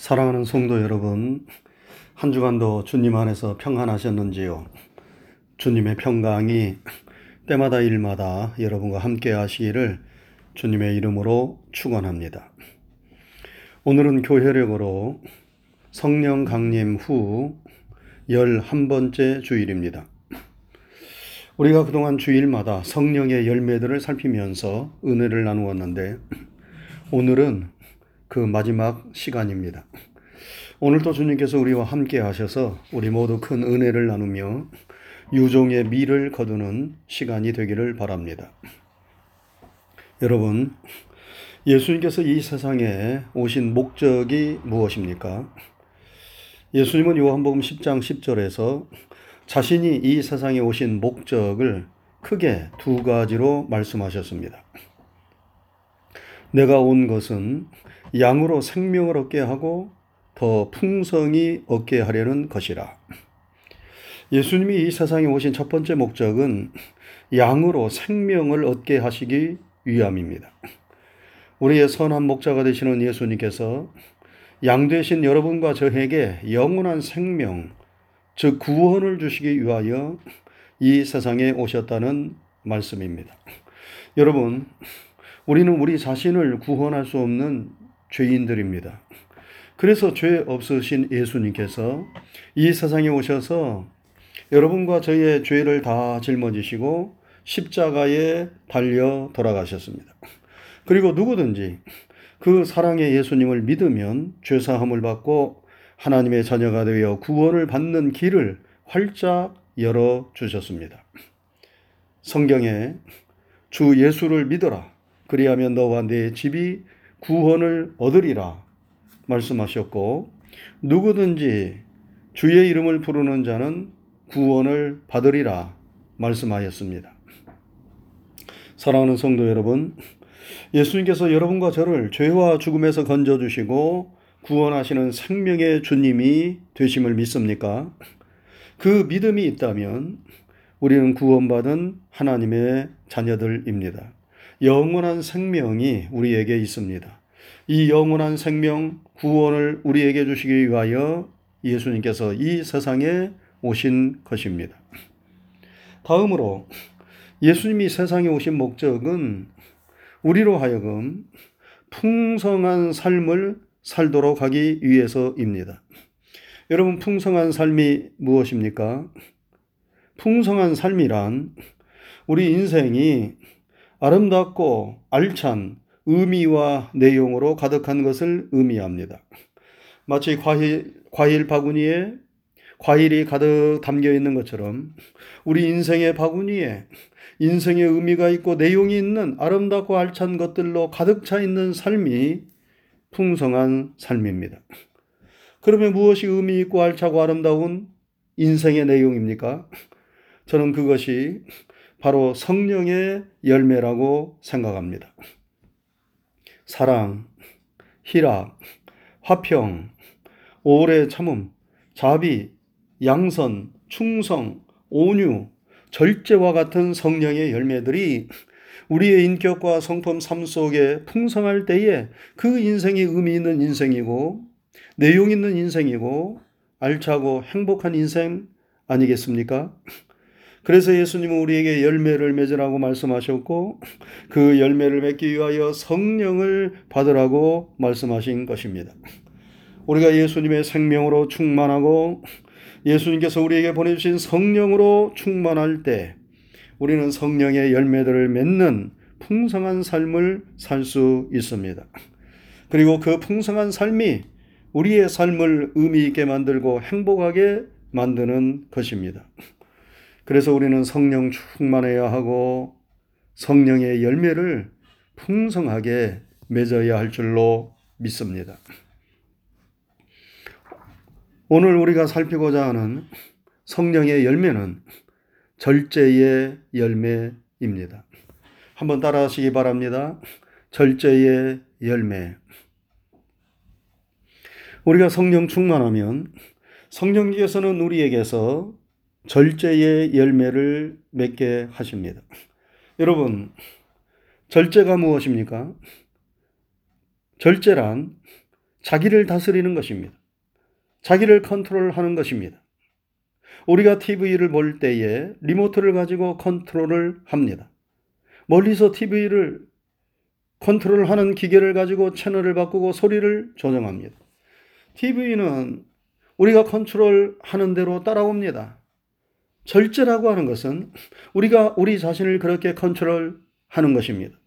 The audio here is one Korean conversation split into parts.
사랑하는 성도 여러분, 한 주간도 주님 안에서 평안하셨는지요? 주님의 평강이 때마다 일마다 여러분과 함께 하시기를 주님의 이름으로 축원합니다. 오늘은 교회력으로 성령 강림 후 11번째 주일입니다. 우리가 그동안 주일마다 성령의 열매들을 살피면서 은혜를 나누었는데 오늘은 그 마지막 시간입니다. 오늘도 주님께서 우리와 함께 하셔서 우리 모두 큰 은혜를 나누며 유종의 미를 거두는 시간이 되기를 바랍니다. 여러분, 예수님께서 이 세상에 오신 목적이 무엇입니까? 예수님은 요한복음 10장 10절에서 자신이 이 세상에 오신 목적을 크게 두 가지로 말씀하셨습니다. 내가 온 것은 양으로 생명을 얻게 하고 더 풍성히 얻게 하려는 것이라. 예수님이 이 세상에 오신 첫 번째 목적은 양으로 생명을 얻게 하시기 위함입니다. 우리의 선한 목자가 되시는 예수님께서 양 되신 여러분과 저에게 영원한 생명, 즉 구원을 주시기 위하여 이 세상에 오셨다는 말씀입니다. 여러분, 우리는 우리 자신을 구원할 수 없는 죄인들입니다. 그래서 죄 없으신 예수님께서 이 세상에 오셔서 여러분과 저의 죄를 다 짊어지시고 십자가에 달려 돌아가셨습니다. 그리고 누구든지 그 사랑의 예수님을 믿으면 죄사함을 받고 하나님의 자녀가 되어 구원을 받는 길을 활짝 열어 주셨습니다. 성경에 주 예수를 믿어라. 그리하면 너와 내 집이 구원을 얻으리라 말씀하셨고 누구든지 주의 이름을 부르는 자는 구원을 받으리라 말씀하였습니다. 사랑하는 성도 여러분, 예수님께서 여러분과 저를 죄와 죽음에서 건져주시고 구원하시는 생명의 주님이 되심을 믿습니까? 그 믿음이 있다면 우리는 구원받은 하나님의 자녀들입니다. 영원한 생명이 우리에게 있습니다. 이 영원한 생명 구원을 우리에게 주시기 위하여 예수님께서 이 세상에 오신 것입니다. 다음으로 예수님이 세상에 오신 목적은 우리로 하여금 풍성한 삶을 살도록 하기 위해서입니다. 여러분, 풍성한 삶이 무엇입니까? 풍성한 삶이란 우리 인생이 아름답고 알찬 의미와 내용으로 가득한 것을 의미합니다. 마치 과일, 과일 바구니에 과일이 가득 담겨 있는 것처럼 우리 인생의 바구니에 인생의 의미가 있고 내용이 있는 아름답고 알찬 것들로 가득 차 있는 삶이 풍성한 삶입니다. 그러면 무엇이 의미 있고 알차고 아름다운 인생의 내용입니까? 저는 그것이 바로 성령의 열매라고 생각합니다. 사랑, 희락, 화평, 오래 참음, 자비, 양선, 충성, 온유, 절제와 같은 성령의 열매들이 우리의 인격과 성품 삶 속에 풍성할 때에 그 인생이 의미 있는 인생이고 내용 있는 인생이고 알차고 행복한 인생 아니겠습니까? 그래서 예수님은 우리에게 열매를 맺으라고 말씀하셨고 그 열매를 맺기 위하여 성령을 받으라고 말씀하신 것입니다. 우리가 예수님의 생명으로 충만하고 예수님께서 우리에게 보내주신 성령으로 충만할 때 우리는 성령의 열매들을 맺는 풍성한 삶을 살 수 있습니다. 그리고 그 풍성한 삶이 우리의 삶을 의미 있게 만들고 행복하게 만드는 것입니다. 그래서 우리는 성령 충만해야 하고 성령의 열매를 풍성하게 맺어야 할 줄로 믿습니다. 오늘 우리가 살피고자 하는 성령의 열매는 절제의 열매입니다. 한번 따라 하시기 바랍니다. 절제의 열매. 우리가 성령 충만하면 성령께서는 우리에게서 절제의 열매를 맺게 하십니다. 여러분, 절제가 무엇입니까? 절제란 자기를 다스리는 것입니다. 자기를 컨트롤하는 것입니다. 우리가 TV를 볼 때에 리모트를 가지고 컨트롤을 합니다. 멀리서 TV를 컨트롤하는 기계를 가지고 채널을 바꾸고 소리를 조정합니다. TV는 우리가 컨트롤하는 대로 따라옵니다. 절제라고 하는 것은 우리가 우리 자신을 그렇게 컨트롤하는 것입니다.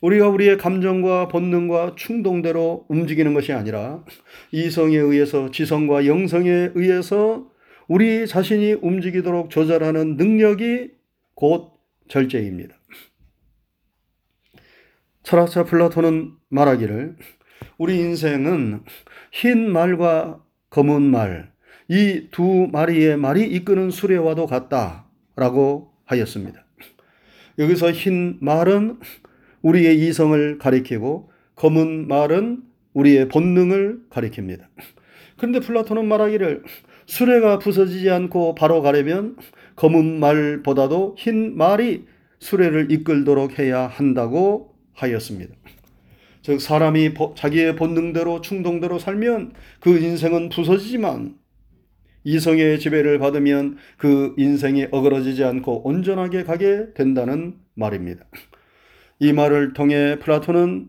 우리가 우리의 감정과 본능과 충동대로 움직이는 것이 아니라 이성에 의해서 지성과 영성에 의해서 우리 자신이 움직이도록 조절하는 능력이 곧 절제입니다. 철학자 플라톤은 말하기를 우리 인생은 흰 말과 검은 말, 이 두 마리의 말이 이끄는 수레와도 같다라고 하였습니다. 여기서 흰 말은 우리의 이성을 가리키고 검은 말은 우리의 본능을 가리킵니다. 그런데 플라톤은 말하기를 수레가 부서지지 않고 바로 가려면 검은 말보다도 흰 말이 수레를 이끌도록 해야 한다고 하였습니다. 즉 사람이 자기의 본능대로 충동대로 살면 그 인생은 부서지지만 이성의 지배를 받으면 그 인생이 어그러지지 않고 온전하게 가게 된다는 말입니다. 이 말을 통해 플라톤은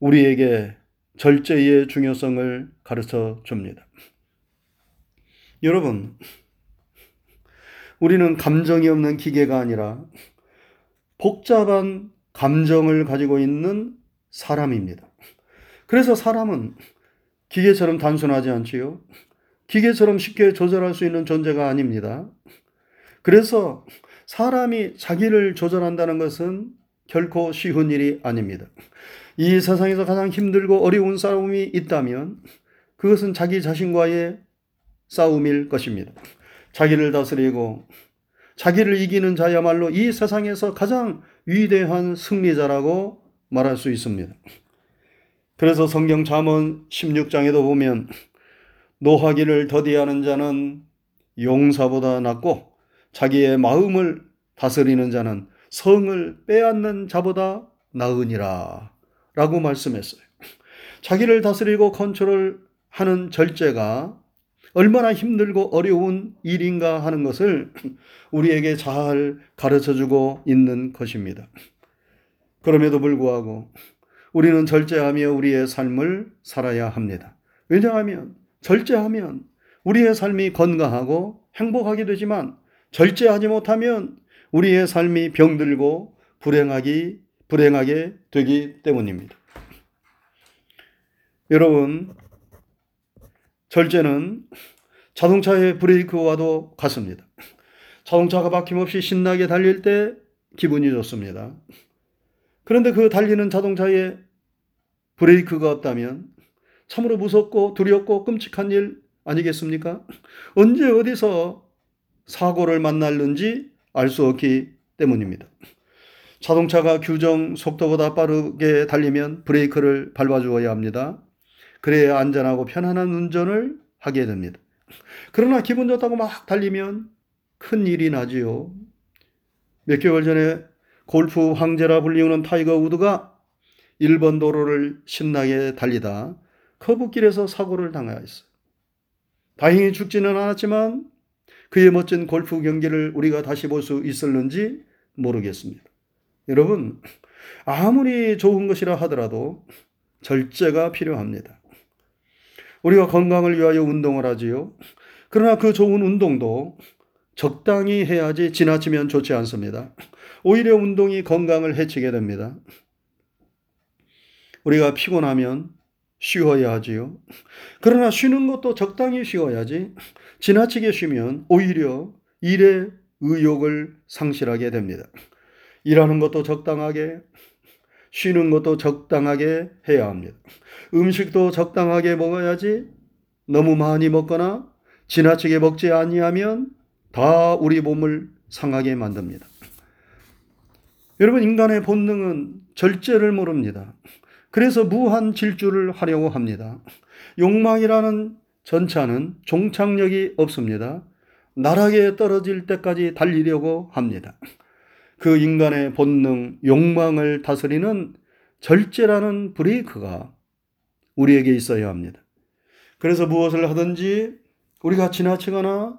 우리에게 절제의 중요성을 가르쳐 줍니다. 여러분, 우리는 감정이 없는 기계가 아니라 복잡한 감정을 가지고 있는 사람입니다. 그래서 사람은 기계처럼 단순하지 않지요. 기계처럼 쉽게 조절할 수 있는 존재가 아닙니다. 그래서 사람이 자기를 조절한다는 것은 결코 쉬운 일이 아닙니다. 이 세상에서 가장 힘들고 어려운 싸움이 있다면 그것은 자기 자신과의 싸움일 것입니다. 자기를 다스리고 자기를 이기는 자야말로 이 세상에서 가장 위대한 승리자라고 말할 수 있습니다. 그래서 성경 잠언 16장에도 보면 노하기를 더디하는 자는 용사보다 낫고 자기의 마음을 다스리는 자는 성을 빼앗는 자보다 나으니라 라고 말씀했어요. 자기를 다스리고 컨트롤 하는 절제가 얼마나 힘들고 어려운 일인가 하는 것을 우리에게 잘 가르쳐 주고 있는 것입니다. 그럼에도 불구하고 우리는 절제하며 우리의 삶을 살아야 합니다. 왜냐하면 절제하면 우리의 삶이 건강하고 행복하게 되지만 절제하지 못하면 우리의 삶이 병들고 불행하기 불행하게 되기 때문입니다. 여러분 절제는 자동차의 브레이크와도 같습니다. 자동차가 막힘없이 신나게 달릴 때 기분이 좋습니다. 그런데 그 달리는 자동차에 브레이크가 없다면 참으로 무섭고 두렵고 끔찍한 일 아니겠습니까? 언제 어디서 사고를 만날는지 알 수 없기 때문입니다. 자동차가 규정 속도보다 빠르게 달리면 브레이크를 밟아주어야 합니다. 그래야 안전하고 편안한 운전을 하게 됩니다. 그러나 기분 좋다고 막 달리면 큰 일이 나지요. 몇 개월 전에 골프 황제라 불리우는 타이거 우드가 일본 도로를 신나게 달리다 커브길에서 사고를 당하였어요. 다행히 죽지는 않았지만 그의 멋진 골프 경기를 우리가 다시 볼 수 있을는지 모르겠습니다. 여러분, 아무리 좋은 것이라 하더라도 절제가 필요합니다. 우리가 건강을 위하여 운동을 하지요. 그러나 그 좋은 운동도 적당히 해야지 지나치면 좋지 않습니다. 오히려 운동이 건강을 해치게 됩니다. 우리가 피곤하면 쉬어야 하지요. 그러나 쉬는 것도 적당히 쉬어야지 지나치게 쉬면 오히려 일의 의욕을 상실하게 됩니다. 일하는 것도 적당하게, 쉬는 것도 적당하게 해야 합니다. 음식도 적당하게 먹어야지 너무 많이 먹거나 지나치게 먹지 아니하면 다 우리 몸을 상하게 만듭니다. 여러분 인간의 본능은 절제를 모릅니다. 그래서 무한 질주를 하려고 합니다. 욕망이라는 전차는 종착역이 없습니다. 나락에 떨어질 때까지 달리려고 합니다. 그 인간의 본능, 욕망을 다스리는 절제라는 브레이크가 우리에게 있어야 합니다. 그래서 무엇을 하든지 우리가 지나치거나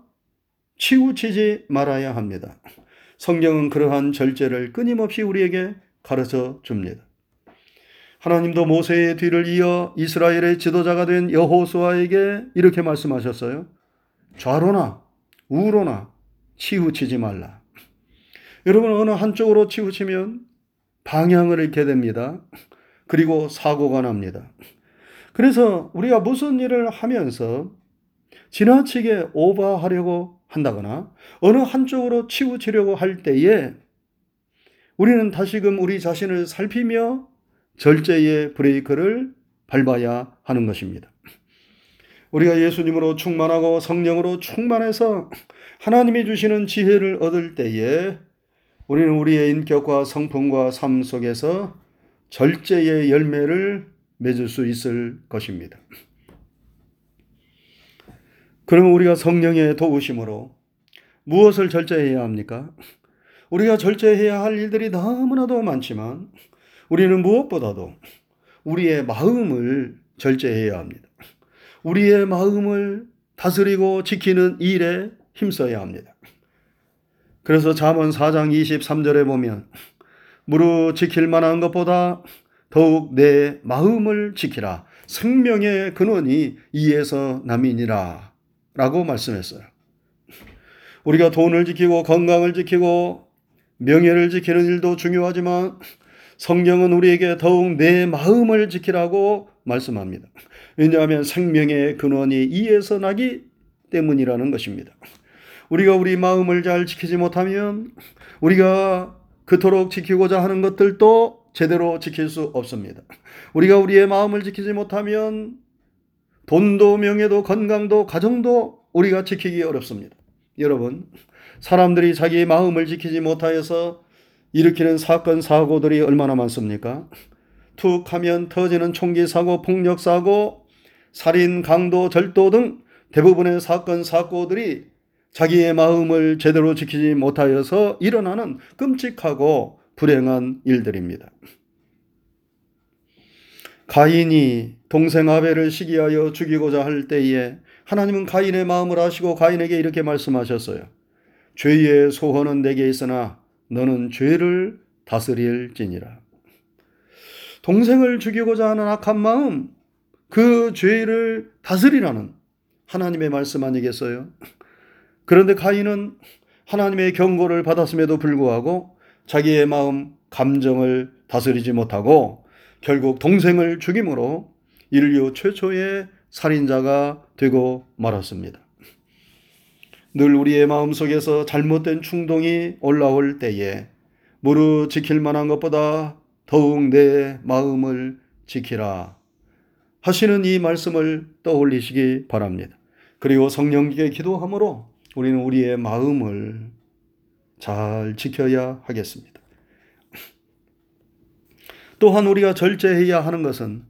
치우치지 말아야 합니다. 성경은 그러한 절제를 끊임없이 우리에게 가르쳐 줍니다. 하나님도 모세의 뒤를 이어 이스라엘의 지도자가 된 여호수아에게 이렇게 말씀하셨어요. 좌로나 우로나 치우치지 말라. 여러분 어느 한쪽으로 치우치면 방향을 잃게 됩니다. 그리고 사고가 납니다. 그래서 우리가 무슨 일을 하면서 지나치게 오버하려고 한다거나 어느 한쪽으로 치우치려고 할 때에 우리는 다시금 우리 자신을 살피며 절제의 브레이크를 밟아야 하는 것입니다. 우리가 예수님으로 충만하고 성령으로 충만해서 하나님이 주시는 지혜를 얻을 때에 우리는 우리의 인격과 성품과 삶 속에서 절제의 열매를 맺을 수 있을 것입니다. 그러면 우리가 성령의 도우심으로 무엇을 절제해야 합니까? 우리가 절제해야 할 일들이 너무나도 많지만 우리는 무엇보다도 우리의 마음을 절제해야 합니다. 우리의 마음을 다스리고 지키는 일에 힘써야 합니다. 그래서 잠언 4장 23절에 보면 무릇 지킬 만한 것보다 더욱 내 마음을 지키라. 생명의 근원이 이에서 남이니라. 라고 말씀했어요. 우리가 돈을 지키고 건강을 지키고 명예를 지키는 일도 중요하지만 성경은 우리에게 더욱 내 마음을 지키라고 말씀합니다. 왜냐하면 생명의 근원이 이에서 나기 때문이라는 것입니다. 우리가 우리 마음을 잘 지키지 못하면 우리가 그토록 지키고자 하는 것들도 제대로 지킬 수 없습니다. 우리가 우리의 마음을 지키지 못하면 돈도 명예도 건강도 가정도 우리가 지키기 어렵습니다. 여러분, 사람들이 자기 마음을 지키지 못하여서 일으키는 사건, 사고들이 얼마나 많습니까? 툭 하면 터지는 총기 사고, 폭력 사고, 살인, 강도, 절도 등 대부분의 사건, 사고들이 자기의 마음을 제대로 지키지 못하여서 일어나는 끔찍하고 불행한 일들입니다. 가인이 동생 아벨을 시기하여 죽이고자 할 때에 하나님은 가인의 마음을 아시고 가인에게 이렇게 말씀하셨어요. 죄의 소원은 내게 있으나 너는 죄를 다스릴지니라. 동생을 죽이고자 하는 악한 마음, 그 죄를 다스리라는 하나님의 말씀 아니겠어요? 그런데 가인은 하나님의 경고를 받았음에도 불구하고 자기의 마음, 감정을 다스리지 못하고 결국 동생을 죽임으로 인류 최초의 살인자가 되고 말았습니다. 늘 우리의 마음 속에서 잘못된 충동이 올라올 때에 무릇 지킬 만한 것보다 더욱 내 마음을 지키라 하시는 이 말씀을 떠올리시기 바랍니다. 그리고 성령께 기도함으로 우리는 우리의 마음을 잘 지켜야 하겠습니다. 또한 우리가 절제해야 하는 것은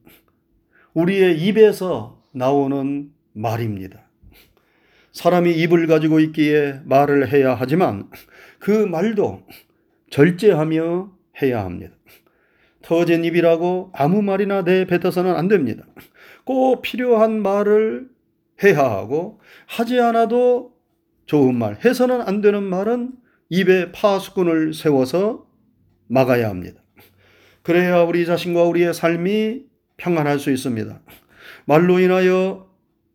우리의 입에서 나오는 말입니다. 사람이 입을 가지고 있기에 말을 해야 하지만 그 말도 절제하며 해야 합니다. 터진 입이라고 아무 말이나 내뱉어서는 안 됩니다. 꼭 필요한 말을 해야 하고 하지 않아도 좋은 말, 해서는 안 되는 말은 입에 파수꾼을 세워서 막아야 합니다. 그래야 우리 자신과 우리의 삶이 평안할 수 있습니다. 말로 인하여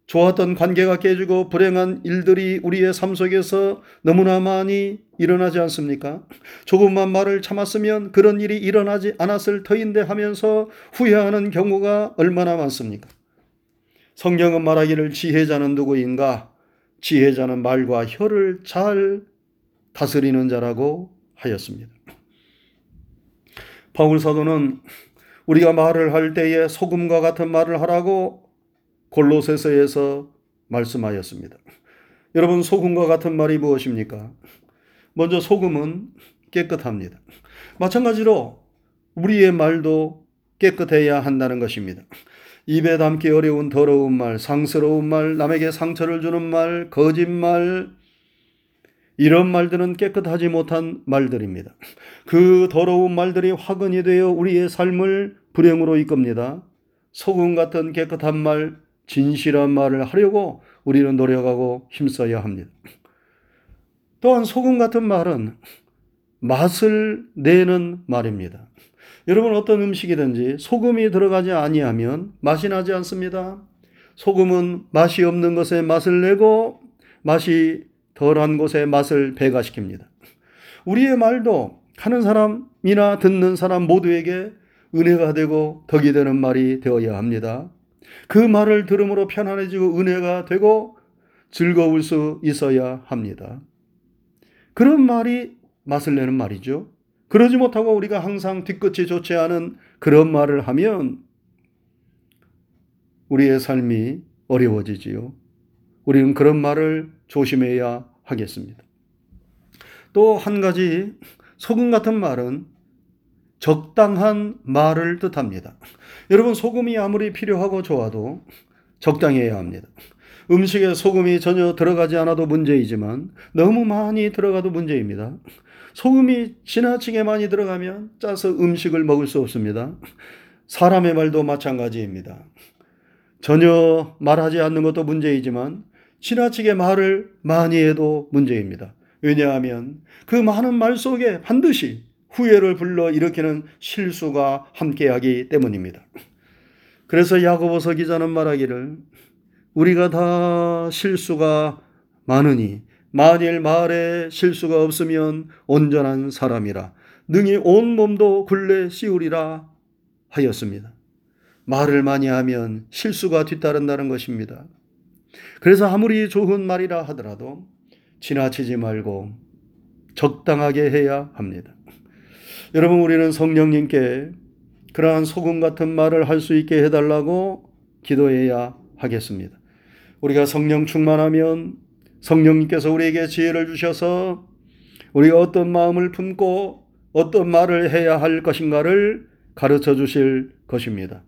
좋았던 관계가 깨지고 불행한 일들이 우리의 삶 속에서 너무나 많이 일어나지 않습니까? 조금만 말을 참았으면 그런 일이 일어나지 않았을 터인데 하면서 후회하는 경우가 얼마나 많습니까? 성경은 말하기를 지혜자는 누구인가? 지혜자는 말과 혀를 잘 다스리는 자라고 하였습니다. 바울 사도는 우리가 말을 할 때에 소금과 같은 말을 하라고 골로새서에서 말씀하였습니다. 여러분 소금과 같은 말이 무엇입니까? 먼저 소금은 깨끗합니다. 마찬가지로 우리의 말도 깨끗해야 한다는 것입니다. 입에 담기 어려운 더러운 말, 상스러운 말, 남에게 상처를 주는 말, 거짓말, 이런 말들은 깨끗하지 못한 말들입니다. 그 더러운 말들이 화근이 되어 우리의 삶을 불행으로 이끕니다. 소금 같은 깨끗한 말, 진실한 말을 하려고 우리는 노력하고 힘써야 합니다. 또한 소금 같은 말은 맛을 내는 말입니다. 여러분 어떤 음식이든지 소금이 들어가지 아니하면 맛이 나지 않습니다. 소금은 맛이 없는 것에 맛을 내고 맛이 덜한 곳에 맛을 배가시킵니다. 우리의 말도 하는 사람이나 듣는 사람 모두에게 은혜가 되고 덕이 되는 말이 되어야 합니다. 그 말을 들음으로 편안해지고 은혜가 되고 즐거울 수 있어야 합니다. 그런 말이 맛을 내는 말이죠. 그러지 못하고 우리가 항상 뒤끝이 좋지 않은 그런 말을 하면 우리의 삶이 어려워지지요. 우리는 그런 말을 조심해야 하겠습니다. 또 한 가지 소금 같은 말은 적당한 말을 뜻합니다. 여러분 소금이 아무리 필요하고 좋아도 적당해야 합니다. 음식에 소금이 전혀 들어가지 않아도 문제이지만 너무 많이 들어가도 문제입니다. 소금이 지나치게 많이 들어가면 짜서 음식을 먹을 수 없습니다. 사람의 말도 마찬가지입니다. 전혀 말하지 않는 것도 문제이지만 지나치게 말을 많이 해도 문제입니다. 왜냐하면 그 많은 말 속에 반드시 후회를 불러 일으키는 실수가 함께하기 때문입니다. 그래서 야고보서 기자는 말하기를 우리가 다 실수가 많으니 만일 말에 실수가 없으면 온전한 사람이라 능히 온 몸도 굴레 씌우리라 하였습니다. 말을 많이 하면 실수가 뒤따른다는 것입니다. 그래서 아무리 좋은 말이라 하더라도 지나치지 말고 적당하게 해야 합니다. 여러분, 우리는 성령님께 그러한 소금 같은 말을 할 수 있게 해달라고 기도해야 하겠습니다. 우리가 성령 충만하면 성령님께서 우리에게 지혜를 주셔서 우리가 어떤 마음을 품고 어떤 말을 해야 할 것인가를 가르쳐 주실 것입니다.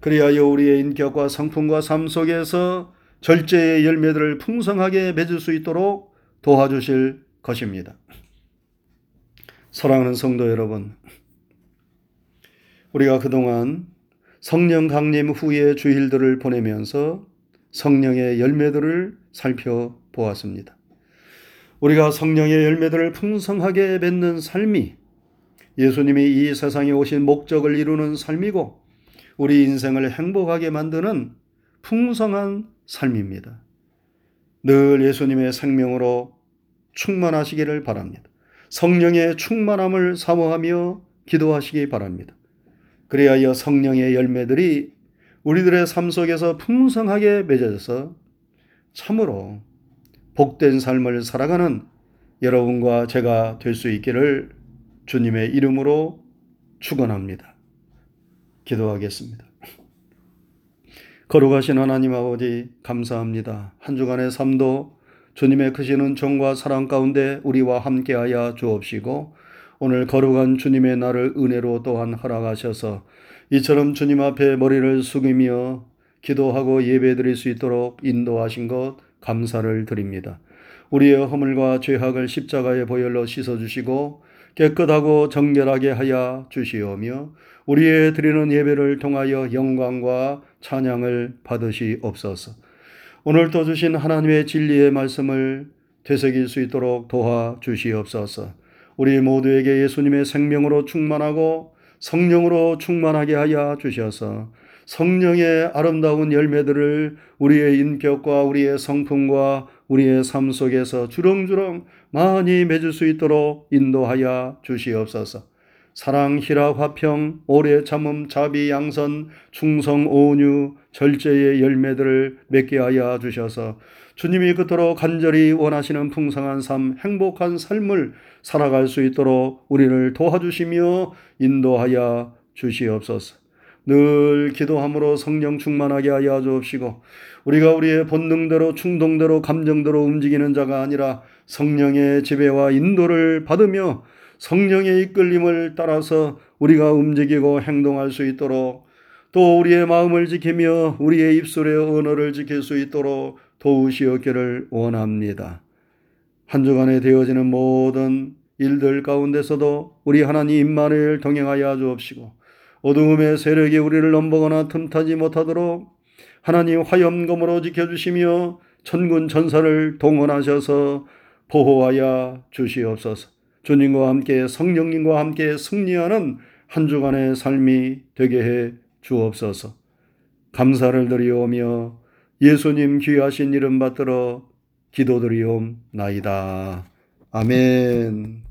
그리하여 우리의 인격과 성품과 삶 속에서 절제의 열매들을 풍성하게 맺을 수 있도록 도와주실 것입니다. 사랑하는 성도 여러분, 우리가 그동안 성령 강림 후의 주일들을 보내면서 성령의 열매들을 살펴보았습니다. 우리가 성령의 열매들을 풍성하게 맺는 삶이 예수님이 이 세상에 오신 목적을 이루는 삶이고 우리 인생을 행복하게 만드는 풍성한 삶입니다. 늘 예수님의 생명으로 충만하시기를 바랍니다. 성령의 충만함을 사모하며 기도하시기 바랍니다. 그리하여 성령의 열매들이 우리들의 삶 속에서 풍성하게 맺어져서 참으로 복된 삶을 살아가는 여러분과 제가 될 수 있기를 주님의 이름으로 축원합니다. 기도하겠습니다. 거룩하신 하나님 아버지 감사합니다. 한 주간의 삶도 주님의 크신 은총과 사랑 가운데 우리와 함께하여 주옵시고 오늘 거룩한 주님의 날을 은혜로 또한 허락하셔서 이처럼 주님 앞에 머리를 숙이며 기도하고 예배드릴 수 있도록 인도하신 것 감사를 드립니다. 우리의 허물과 죄악을 십자가의 보혈로 씻어주시고 깨끗하고 정결하게 하여 주시오며 우리의 드리는 예배를 통하여 영광과 찬양을 받으시옵소서. 오늘도 주신 하나님의 진리의 말씀을 되새길 수 있도록 도와 주시옵소서. 우리 모두에게 예수님의 생명으로 충만하고 성령으로 충만하게 하여 주셔서 성령의 아름다운 열매들을 우리의 인격과 우리의 성품과 우리의 삶 속에서 주렁주렁 많이 맺을 수 있도록 인도하여 주시옵소서. 사랑, 희락, 화평, 오래 참음, 자비, 양선, 충성, 온유, 절제의 열매들을 맺게 하여 주셔서 주님이 그토록 간절히 원하시는 풍성한 삶, 행복한 삶을 살아갈 수 있도록 우리를 도와주시며 인도하여 주시옵소서. 늘 기도함으로 성령 충만하게 하여 주옵시고 우리가 우리의 본능대로 충동대로 감정대로 움직이는 자가 아니라 성령의 지배와 인도를 받으며 성령의 이끌림을 따라서 우리가 움직이고 행동할 수 있도록 또 우리의 마음을 지키며 우리의 입술의 언어를 지킬 수 있도록 도우시었기를 원합니다. 한 주간에 되어지는 모든 일들 가운데서도 우리 하나님 임만을 동행하여 주옵시고 어두움의 세력이 우리를 넘보거나 틈타지 못하도록 하나님 화염검으로 지켜주시며 천군 천사를 동원하셔서 보호하여 주시옵소서. 주님과 함께 성령님과 함께 승리하는 한 주간의 삶이 되게 해 주옵소서. 감사를 드리오며 예수님 귀하신 이름 받들어 기도드리옵나이다. 아멘.